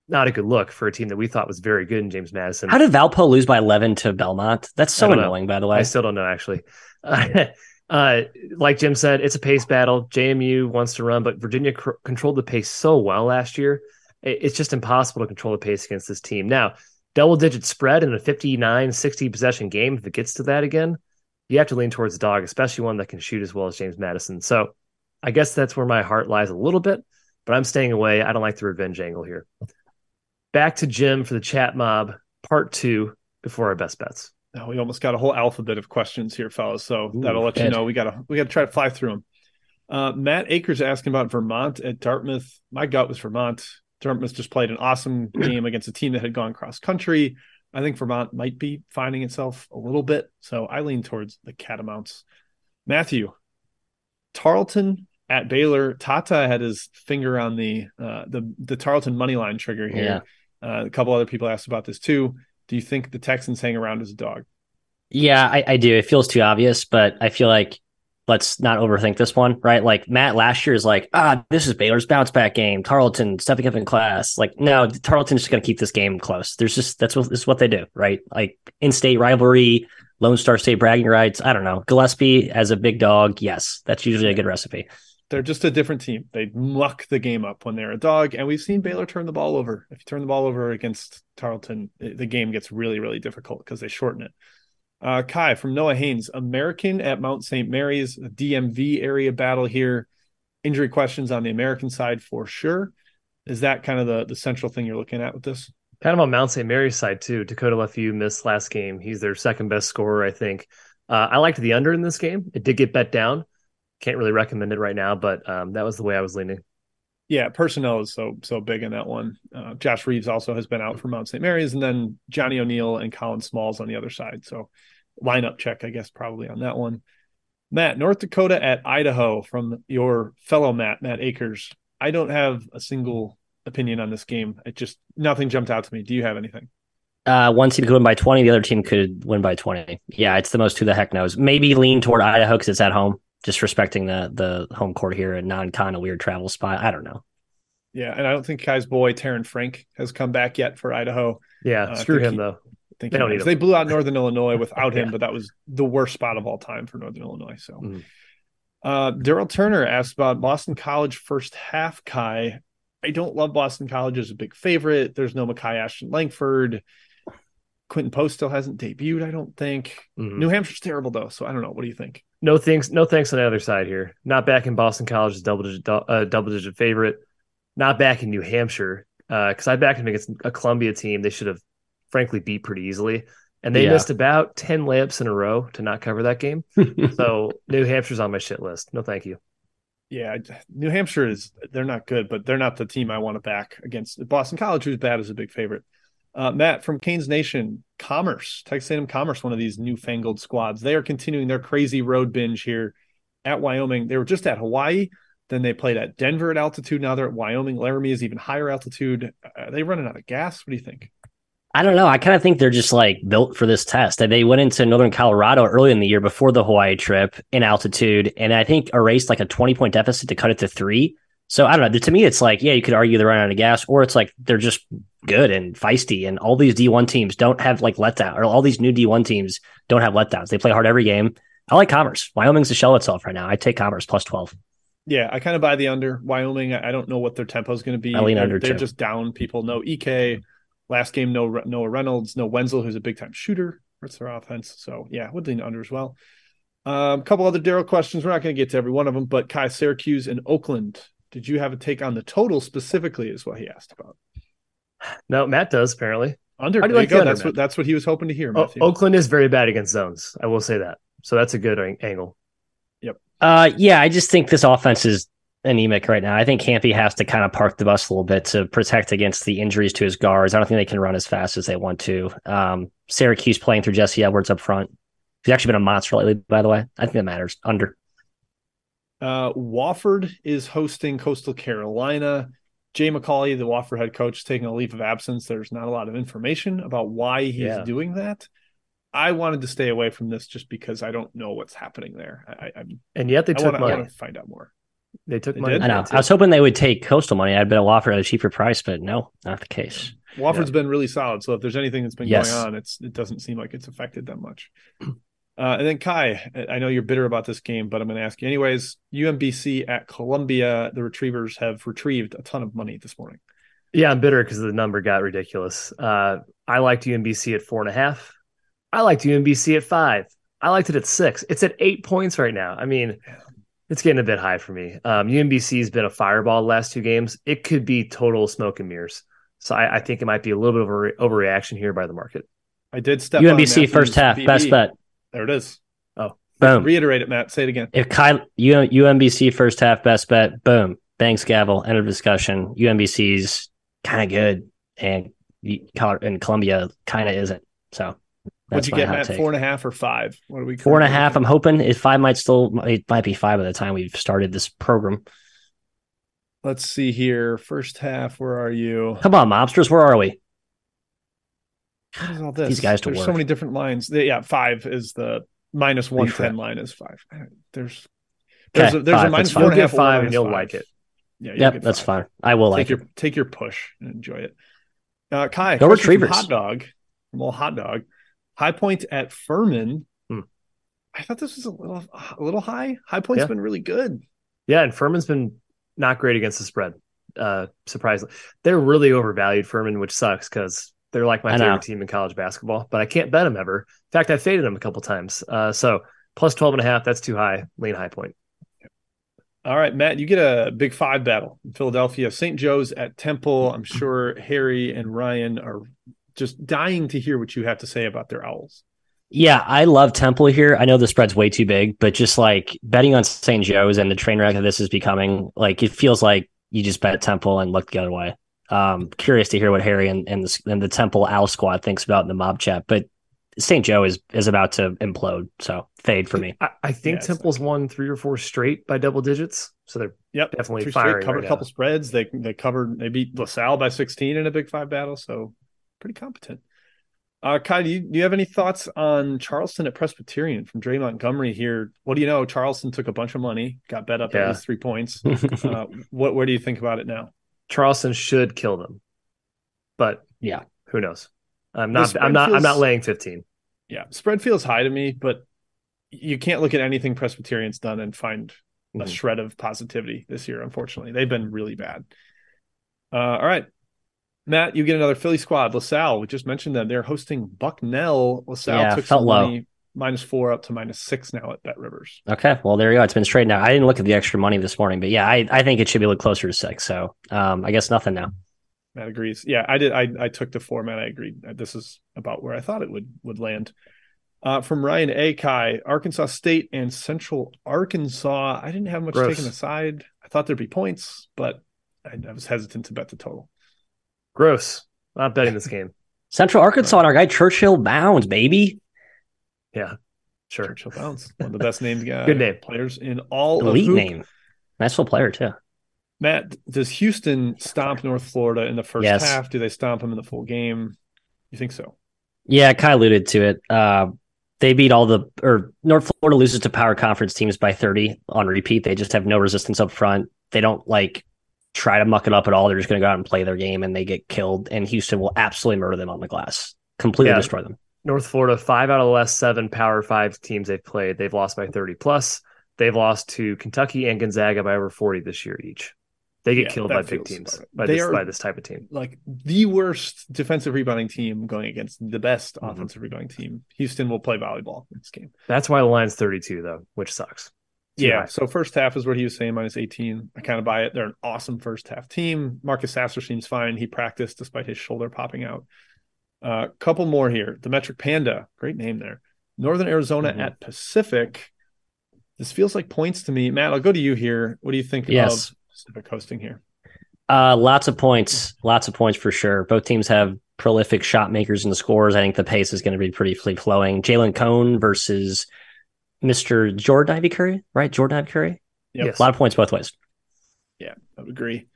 Speaker 1: not a good look for a team that we thought was very good in James Madison.
Speaker 3: How did Valpo lose by 11 to Belmont? That's so annoying,
Speaker 1: know.
Speaker 3: by the way.
Speaker 1: I still don't know, actually. Uh, uh, like Jim said, it's a pace battle. JMU wants to run, but Virginia cr- controlled the pace so well last year. It- it's just impossible to control the pace against this team. Now, double digit spread in a 59 60 possession game, if it gets to that again, you have to lean towards the dog, especially one that can shoot as well as James Madison. So I guess that's where my heart lies a little bit, but I'm staying away. I don't like the revenge angle here. Back to Jim for the chat mob, part two before our best bets.
Speaker 2: Oh, we almost got a whole alphabet of questions here, fellas. So Ooh, that'll let you know we gotta we gotta try to fly through them. Uh, Matt Akers asking about Vermont at Dartmouth. My gut was Vermont. Dartmouth just played an awesome game against a team that had gone cross country. I think Vermont might be finding itself a little bit. So I lean towards the Catamounts. Matthew, Tarleton at Baylor. Tata had his finger on the uh, the the Tarleton money line trigger here. Yeah. Uh, a couple other people asked about this too. Do you think the Texans hang around as a dog?
Speaker 3: Yeah, I, I do. It feels too obvious, but I feel like let's not overthink this one, right? Like Matt last year is like, ah, this is Baylor's bounce back game. Tarleton stepping up in class. Like, no, Tarleton's just going to keep this game close. There's just that's what this is what they do, right? Like in-state rivalry, Lone Star State bragging rights. I don't know. Gillispie as a big dog, yes, that's usually a good recipe.
Speaker 2: They're just a different team. They muck the game up when they're a dog, and we've seen Baylor turn the ball over. If you turn the ball over against Tarleton, the game gets really, really difficult because they shorten it. Uh, Ky from Noah Haynes, American at Mount St. Mary's, DMV area battle here. Injury questions on the American side for sure. Is that kind of the, the central thing you're looking at with this?
Speaker 1: Kind of on Mount St. Mary's side too. Dakota Leffew missed last game. He's their second best scorer, I think. Uh, I liked the under in this game. It did get bet down. Can't really recommend it right now, but um, that was the way I was leaning.
Speaker 2: Yeah, personnel is so so big in that one. Uh, Josh Reeves also has been out for Mount St. Mary's, and then Johnny O'Neil and Colin Smalls on the other side. So lineup check, I guess, probably on that one. Matt, North Dakota at Idaho from your fellow Matt, Matt Akers. I don't have a single opinion on this game. It just nothing jumped out to me. Do you have anything?
Speaker 3: Uh, one team could win by 20, the other team could win by 20. Yeah, it's the most who the heck knows. Maybe lean toward Idaho because it's at home, just respecting the the home court here and non kind of weird travel spot. I don't know.
Speaker 2: Yeah, and I don't think Ky's boy, Terren Frank, has come back yet for Idaho.
Speaker 1: Yeah, uh, screw him, he, though
Speaker 2: think they, don't need they blew out Northern Illinois without him, but that was the worst spot of all time for Northern Illinois. So, mm. uh, Daryl Turner asked about Boston College first half. Ky, I don't love Boston College as a big favorite. There's no Makai Ashton Langford. Quinten Post still hasn't debuted. I don't think. Mm-hmm. New Hampshire's terrible though, so I don't know. What do you think?
Speaker 1: No thanks. No thanks on the other side here. Not back in Boston College as double digit uh, double digit favorite. Not back in New Hampshire because uh, I backed him against a Columbia team. They should have frankly beat pretty easily. And they yeah. missed about 10 layups in a row to not cover that game. so New Hampshire's on my shit list. No, thank you.
Speaker 2: Yeah, New Hampshire is they're not good, but they're not the team I want to back against Boston College, who's bad as a big favorite. Uh, Matt from Canes Nation, Commerce, Texas A&M Commerce, one of these newfangled squads. They are continuing their crazy road binge here at Wyoming. They were just at Hawaii, Then they played at Denver at altitude. Now they're at Wyoming. Laramie is even higher altitude. Are they running out of gas? What do you think?
Speaker 3: I don't know. I kind of think they're just like built for this test. They went into northern Colorado early in the year before the Hawaii trip in altitude, and I think erased like a 20 point deficit to cut it to three. So I don't know. To me, it's like, yeah, you could argue they're running out of gas, or it's like they're just good and feisty. And all these D1 teams don't have like letdown, or all these new D1 teams don't have letdowns. They play hard every game. I like Commerce. Wyoming's a shell itself right now. I take Commerce plus 12.
Speaker 2: Yeah, I kind of buy the under. Wyoming, I don't know what their tempo is going to be.
Speaker 3: I lean
Speaker 2: they're,
Speaker 3: under,
Speaker 2: They're
Speaker 3: too.
Speaker 2: just down people. No Ike. Last game, no Noah Reynolds, no Wenzel, who's a big time shooter. Hurts their offense. So yeah, would lean under as well. A um, couple other Daryl questions. We're not going to get to every one of them, but Ky Syracuse and Oakland. Did you have a take on the total specifically? Is what he asked about.
Speaker 1: No, Matt does apparently.
Speaker 2: Under.
Speaker 1: How do you
Speaker 2: you
Speaker 1: like the
Speaker 2: go.
Speaker 1: under,
Speaker 2: That's
Speaker 1: Matt?
Speaker 2: what that's what he was hoping to hear.
Speaker 1: O- Oakland is very bad against zones. I will say that. So that's a good ang- angle.
Speaker 3: Uh, yeah, I just think this offense is anemic right now. I think Kampe has to kind of park the bus a little bit to protect against the injuries to his guards. I don't think they can run as fast as they want to. Um, Syracuse playing through Jesse Edwards up front. He's actually been a monster lately, by the way. I think that matters. Under.
Speaker 2: Uh, Wofford is hosting Coastal Carolina. Jay McAuley, the Wofford head coach, is taking a leave of absence. There's not a lot of information about why he's
Speaker 1: Yeah.
Speaker 2: doing that. I wanted to stay away from this just because I don't know what's happening there. I, I, I'm-
Speaker 1: And yet they
Speaker 2: I
Speaker 1: took
Speaker 2: want, to, I
Speaker 1: money.
Speaker 2: want to find out more.
Speaker 1: They took
Speaker 2: They
Speaker 1: money.
Speaker 2: did?
Speaker 3: I know. I was hoping they would take Coastal money. I'd bet a Wofford at a cheaper price, but no, not the case.
Speaker 2: Wofford's been really solid. So if there's anything that's been
Speaker 3: Yes.
Speaker 2: going on, it's it doesn't seem like it's affected them much. Uh, and then Ky, I know you're bitter about this game, but I'm going to ask you anyways. UMBC at Columbia, the Retrievers have retrieved a ton of money this morning.
Speaker 1: Yeah, I'm bitter because the number got ridiculous. Uh, I liked UMBC at four and a half. I liked UMBC at five. I liked it at six. It's at eight points right now. I mean, it's getting a bit high for me. Um, UMBC has been a fireball the last two games. It could be total smoke and mirrors. So I, I think it might be a little bit of a re- overreaction here by the market.
Speaker 2: I did step on
Speaker 3: UMBC first half,
Speaker 2: BB.
Speaker 3: best bet.
Speaker 2: There it is.
Speaker 3: Oh, boom.
Speaker 2: Reiterate it, Matt. Say it again.
Speaker 3: If Kyle, UMBC first half best bet, boom, thanks, gavel, end of discussion. UMBC's kind of good, and and Columbia kind of isn't. So
Speaker 2: What'd you get, Matt?
Speaker 3: take.
Speaker 2: Four and a half or five? What are we?
Speaker 3: Four and a half. I'm hoping if five might still it might be five by the time we've started this program.
Speaker 2: Let's see here. First half. Where are you?
Speaker 3: Come on, mobsters, where are we?
Speaker 2: What is all this?
Speaker 3: These guys to
Speaker 2: There's so many different lines. Yeah, five is the minus one ten line is five. There's there's
Speaker 3: Okay,
Speaker 2: a, there's
Speaker 3: five,
Speaker 2: a minus four and
Speaker 1: You'll
Speaker 2: half
Speaker 1: five and you'll like it.
Speaker 2: Yeah,
Speaker 3: Yep, that's fine. I will
Speaker 2: Take
Speaker 3: like
Speaker 2: your
Speaker 3: it.
Speaker 2: take your push and enjoy it. Uh, Ky,
Speaker 3: Go Retrievers.
Speaker 2: Hot dog from old hot dog. High point at Furman.
Speaker 1: Hmm.
Speaker 2: I thought this was a little a little high. High point's
Speaker 1: Yeah.
Speaker 2: been really good.
Speaker 1: Yeah, and Furman's been not great against the spread. Uh, surprisingly, they're really overvalued Furman, which sucks because they're like my
Speaker 3: I know.
Speaker 1: favorite team in college basketball. But I can't bet them ever. In fact, I've faded them a couple times. Uh, so plus 12 and a half, that's too high. Lean high point.
Speaker 2: All right, Matt, you get a big five battle in Philadelphia. St. Joe's at Temple. I'm sure Harry and Ryan are just dying to hear what you have to say about their Owls.
Speaker 3: Yeah, I love Temple here. I know the spread's way too big, but just like betting on St. Joe's and the train wreck that this is becoming, like it feels like you just bet Temple and look the other way. Um, curious to hear what Harry and, and the and the Temple Owl squad thinks about in the mob chat, but St. Joe is is about to implode, so fade for me.
Speaker 1: I, I think
Speaker 2: Yeah, it's
Speaker 1: Temple's won three or four straight by double digits. So they're
Speaker 2: Yep,
Speaker 1: definitely
Speaker 2: Three straight,
Speaker 1: firing.
Speaker 2: covered
Speaker 1: right
Speaker 2: a couple
Speaker 1: now.
Speaker 2: spreads. They they covered they beat LaSalle by 16 in a big five battle, so pretty competent. Uh, Ky, do you, do you have any thoughts on Charleston at Presbyterian from Dre Montgomery here? What do you know? Charleston took a bunch of money, got bet up at least three points. Uh, what where do you think about it now?
Speaker 1: Charleston should kill them, but
Speaker 3: Yeah.
Speaker 1: who knows? I'm not. I'm not. I'm not laying 15.
Speaker 2: Yeah, spread feels high to me, but you can't look at anything Presbyterian's done and find a
Speaker 1: Mhm.
Speaker 2: shred of positivity this year. Unfortunately, they've been really bad. Uh, all right, Matt, you get another Philly squad. LaSalle, we just mentioned them. They're hosting Bucknell. LaSalle
Speaker 3: Yeah,
Speaker 2: took
Speaker 3: felt
Speaker 2: some
Speaker 3: low.
Speaker 2: money, minus four up to minus six now at BetRivers.
Speaker 3: Okay, well there you go. It's been straightened out. I didn't look at the extra money this morning, but yeah, I, I think it should be a little closer to six. So um, I guess nothing now.
Speaker 2: Matt agrees. Yeah, I did. I, I took the four. Matt, I agreed. This is about where I thought it would would land. Uh, from Ryan Akai, Arkansas State and Central Arkansas. I didn't have much
Speaker 1: Gross.
Speaker 2: taken aside. I thought there'd be points, but I, I was hesitant to bet the total.
Speaker 1: Gross. Not betting this game.
Speaker 3: Central Arkansas and our guy Churchill Bounds, baby.
Speaker 1: Yeah, sure.
Speaker 2: Churchill Bounds, one of the best named uh,
Speaker 1: Good name.
Speaker 2: players in all
Speaker 3: Elite name. Nice little player too.
Speaker 2: Matt, does Houston stomp North Florida in the first
Speaker 3: Yes.
Speaker 2: half? Do they stomp them in the full game? You think so?
Speaker 3: Yeah, Ky alluded to it. Uh, they beat all the or North Florida loses to power conference teams by 30 on repeat. They just have no resistance up front. They don't like try to muck it up at all. They're just going to go out and play their game and they get killed. And Houston will absolutely murder them on the glass, completely
Speaker 1: Yeah.
Speaker 3: destroy them.
Speaker 1: North Florida, five out of the last seven Power Five teams they've played, they've lost by 30 plus. They've lost to Kentucky and Gonzaga by over 40 this year each. They get
Speaker 2: Yeah,
Speaker 1: killed by big teams
Speaker 2: right.
Speaker 1: by
Speaker 2: They
Speaker 1: this by this type of team.
Speaker 2: Like the worst defensive rebounding team going against the best
Speaker 1: Mhm.
Speaker 2: offensive rebounding team. Houston will play volleyball in this game.
Speaker 1: That's why the line's 32 though, which sucks. Too
Speaker 2: Yeah.
Speaker 1: high.
Speaker 2: So first half is what he was saying, minus 18. I kind of buy it. They're an awesome first half team. Marcus Sasser seems fine. He practiced despite his shoulder popping out. A uh, couple more here. The Metric Panda, great name there. Northern Arizona
Speaker 1: Mhm.
Speaker 2: at Pacific. This feels like points to me. Matt, I'll go to you here. What do you think
Speaker 3: Yes.
Speaker 2: of Pacific hosting here?
Speaker 3: Uh, lots of points, lots of points for sure. Both teams have prolific shot makers and the scores. I think the pace is going to be pretty free flowing. Jalen Cone versus Mr. Jordan Ivy Curry, right? Jordan Ivy Curry.
Speaker 2: Yep.
Speaker 1: Yes.
Speaker 3: A lot of points both ways.
Speaker 2: Yeah, I would agree.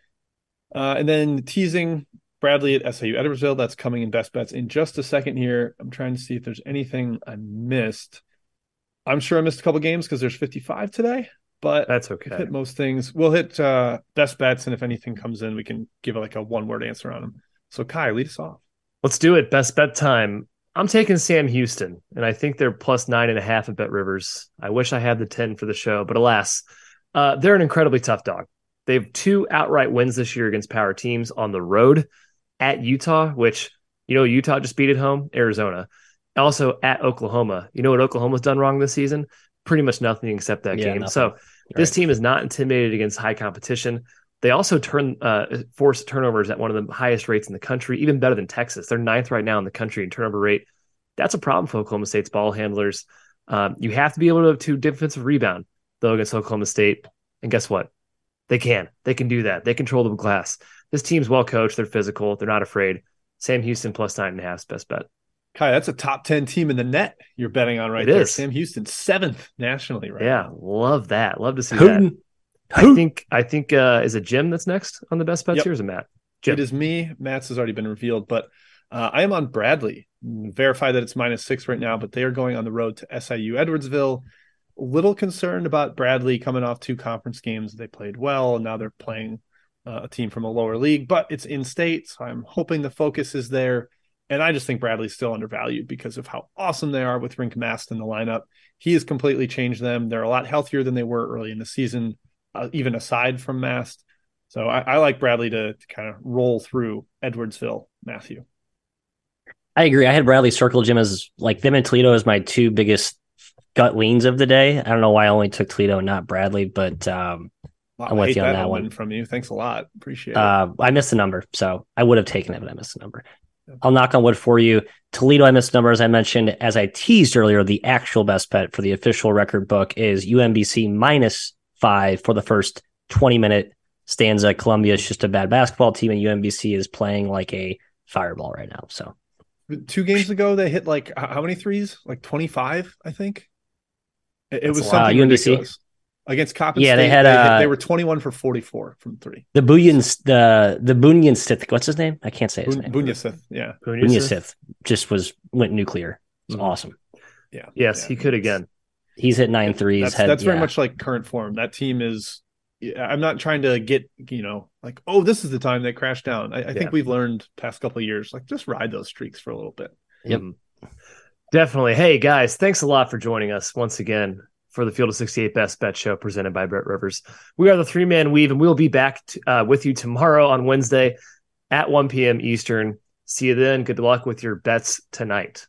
Speaker 2: Uh, and then teasing Bradley at SIU Edwardsville. That's coming in best bets in just a second here. I'm trying to see if there's anything I missed. I'm sure I missed a couple games because there's 55 today, but
Speaker 1: That's okay.
Speaker 2: hit most things. We'll hit uh, best bets, and if anything comes in, we can give like a one word answer on them. So Ky, lead us off.
Speaker 1: Let's do it. Best bet time. I'm taking Sam Houston, and I think they're plus nine and a half at BetRivers. I wish I had the 10 for the show, but alas, uh, they're an incredibly tough dog. They have two outright wins this year against power teams on the road at Utah, which, you know, Utah just beat at home, Arizona. Also at Oklahoma. You know what Oklahoma's done wrong this season? Pretty much nothing except that
Speaker 3: Yeah,
Speaker 1: game.
Speaker 3: nothing.
Speaker 1: So this
Speaker 3: Right.
Speaker 1: team is not intimidated against high competition. They also turn uh, force turnovers at one of the highest rates in the country, even better than Texas. They're ninth right now in the country in turnover rate. That's a problem for Oklahoma State's ball handlers. Um, you have to be able to, to defensive rebound though against Oklahoma State, and guess what? They can. They can do that. They control the glass. This team's well coached. They're physical. They're not afraid. Sam Houston plus nine and a half is best bet.
Speaker 2: Ky, that's a top 10 team in the net you're betting on right
Speaker 1: It
Speaker 2: there.
Speaker 1: is.
Speaker 2: Sam Houston, seventh nationally right
Speaker 1: yeah,
Speaker 2: now.
Speaker 1: love that. Love to see that.
Speaker 3: Hooten.
Speaker 1: I think. I think. Uh, is it Jim that's next on the best bets
Speaker 2: Yep.
Speaker 1: here? Or is it Matt? Jim.
Speaker 2: It is me. Matt's has already been revealed, but uh, I am on Bradley. Verify that it's minus six right now, but they are going on the road to SIU Edwardsville. Little concerned about Bradley coming off two conference games. They played well, and now they're playing uh, a team from a lower league, but it's in state. So I'm hoping the focus is there. And I just think Bradley's still undervalued because of how awesome they are with Rienk Mast in the lineup. He has completely changed them. They're a lot healthier than they were early in the season, uh, even aside from Mast. So I, I like Bradley to, to kind of roll through Edwardsville, Matthew.
Speaker 3: I agree. I had Bradley circle Jim as like them and Toledo as my two biggest gut leans of the day. I don't know why I only took Toledo and not Bradley, but um,
Speaker 2: Wow,
Speaker 3: I'm with
Speaker 2: I
Speaker 3: you on
Speaker 2: that one from you. Thanks a lot. Appreciate it.
Speaker 3: uh, I missed the number, so I would have taken it, but I missed the number. I'll knock on wood for you. Toledo, I missed the number as I mentioned, as I teased earlier. The actual best bet for the official record book is UMBC minus five for the first 20 minute stanza. Columbia is just a bad basketball team, and UMBC is playing like a fireball right now. So
Speaker 2: Two games ago, they hit like how many threes? Like 25, I think. It,
Speaker 1: That's
Speaker 2: was something
Speaker 3: Uh, UMBC?
Speaker 2: ridiculous. Against Coppin
Speaker 3: Yeah,
Speaker 2: State,
Speaker 3: they had,
Speaker 2: hit-
Speaker 3: uh,
Speaker 2: they were 21 for 44 from three.
Speaker 3: the Bunyan, the the Bunyan Sith, what's his name? I can't say his
Speaker 2: Bun-
Speaker 3: name.
Speaker 2: Bunya Sith, yeah.
Speaker 1: Bunyan
Speaker 3: Bunyan
Speaker 1: Sith?
Speaker 3: Sith just was went nuclear. It was
Speaker 1: Mhm.
Speaker 3: awesome.
Speaker 2: Yeah.
Speaker 1: Yes,
Speaker 2: Yeah,
Speaker 1: he could again.
Speaker 3: He's hit nine threes.
Speaker 2: That's,
Speaker 3: had-
Speaker 2: that's very much like current form. That team is. yeah, I'm not trying to get you know like oh this is the time they crash down. I, I
Speaker 1: Yeah.
Speaker 2: think we've learned past couple of years like just ride those streaks for a little bit.
Speaker 3: Yep.
Speaker 1: Mhm. Definitely. Hey guys, thanks a lot for joining us once again for the Field of 68 Best Bet Show presented by BetRivers. We are the three man weave, and we'll be back to, uh, with you tomorrow on Wednesday at 1 p.m. Eastern. See you then. Good luck with your bets tonight.